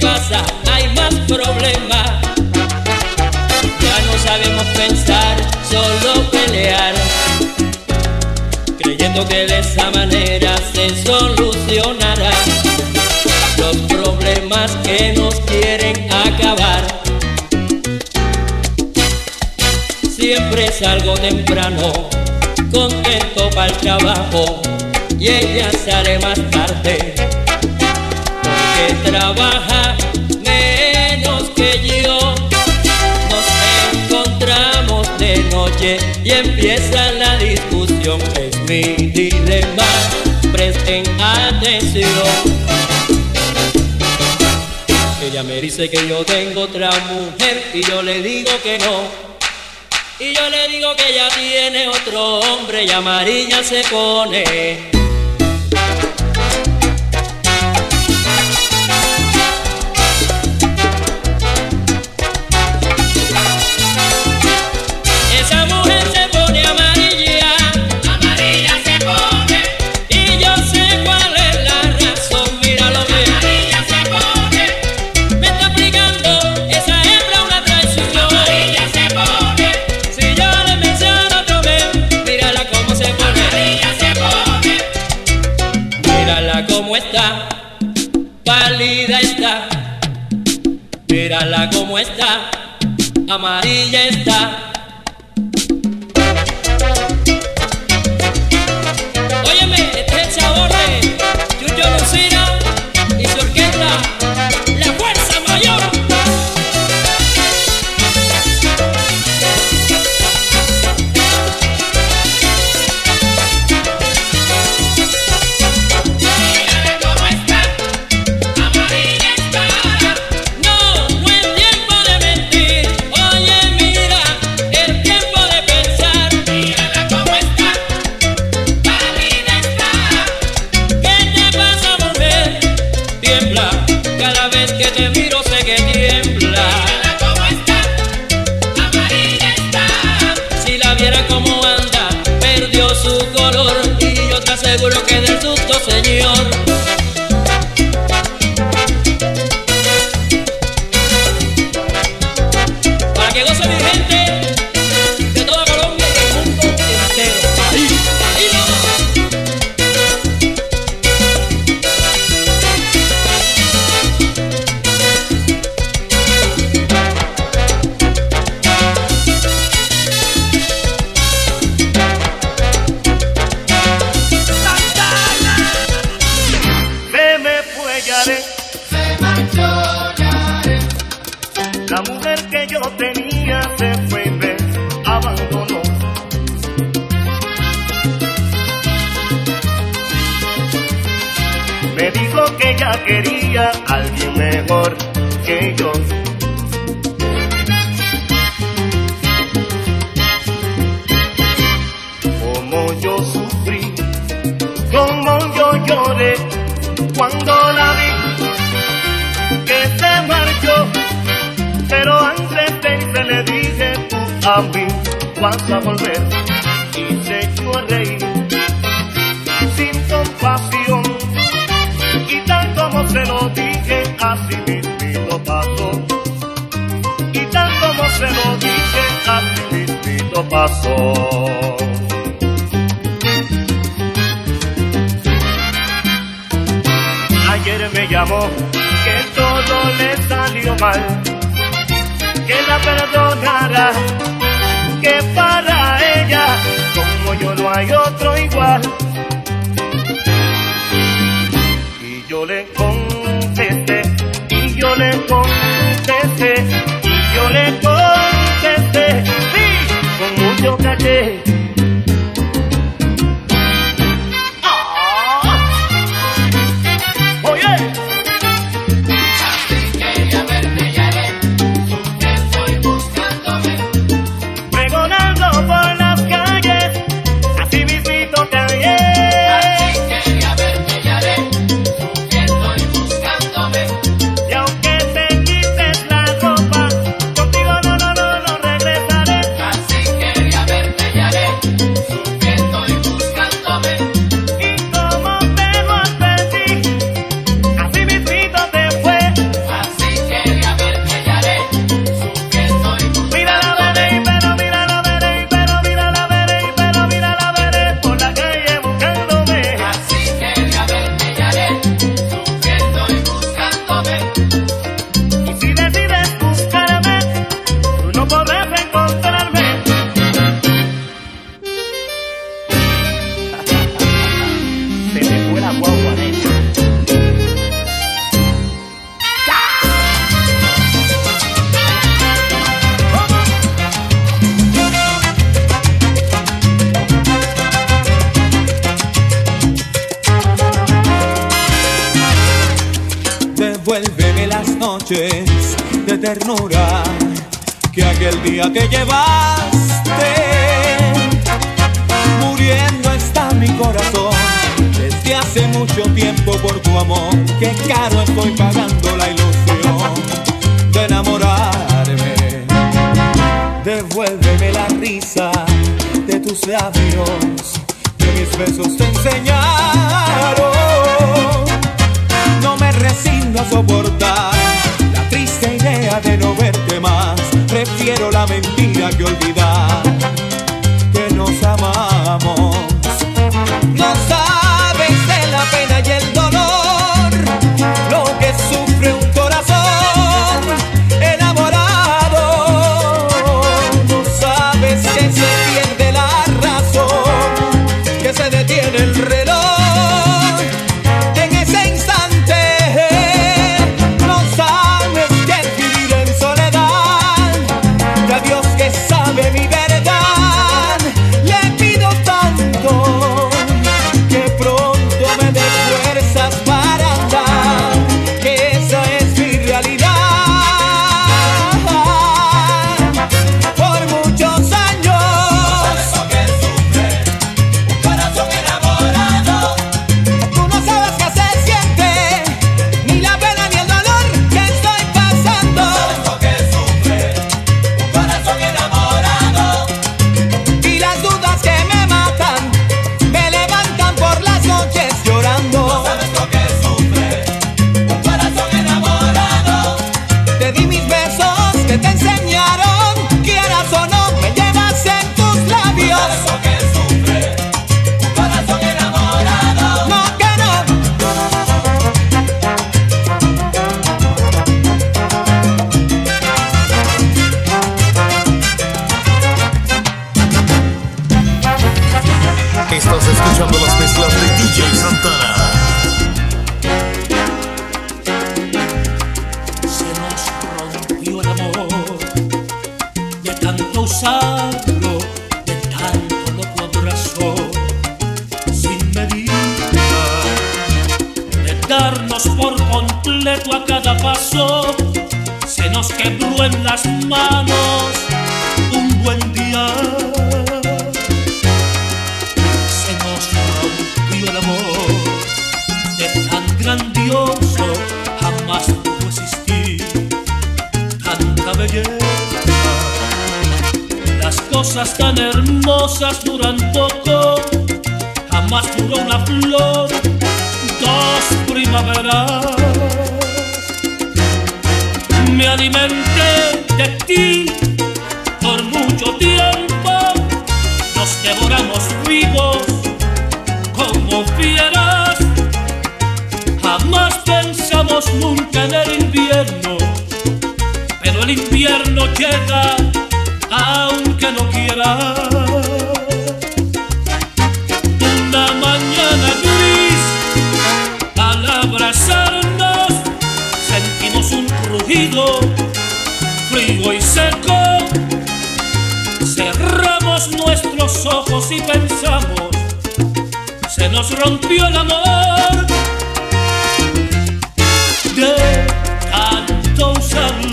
pasa hay más problemas. Ya no sabemos pensar, solo pelear creyendo que de esa manera se solucionarán los problemas que nos quieren acabar. Siempre salgo temprano, contento para el trabajo y ella sale más tarde porque trabaja menos que yo. Nos encontramos de noche y empieza la discusión. Es mi dilema, presten atención. Ella me dice que yo tengo otra mujer y yo le digo que no. Y yo le digo que ella tiene otro hombre y amarilla se pone. Pálida está. Mírala cómo está, amarilla está. Cuando la vi que se marchó. Pero antes de irse le dije, tú a mí vas a volver. Y se echó a reír sin compasión. Y tal como se lo dije, así mismo pasó. Y tal como se lo dije, así mismo pasó. Que todo le salió mal, que la perdonara, que para ella, como yo no hay otro igual. Y yo le contesté, y yo le contesté, Devuélveme las noches de ternura que aquel día te llevaste. Muriendo está mi corazón desde hace mucho tiempo por tu amor. Que caro estoy pagando la ilusión de enamorarme. Devuélveme la risa de tus labios que mis besos te enseñaron. La mentira que olvidar a cada paso, se nos quebró en las manos un buen día. Se nos rompió el amor de tan grandioso jamás pudo existir tanta belleza. Las cosas tan hermosas duran poco, jamás duró una flor, dos primaveras. Me alimenté de ti por mucho tiempo, nos devoramos vivos como fieras. Jamás pensamos nunca en el invierno, pero el invierno llega aunque no quiera. Ojos y pensamos, se nos rompió el amor de tanto usarlo.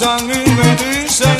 Me abrazan y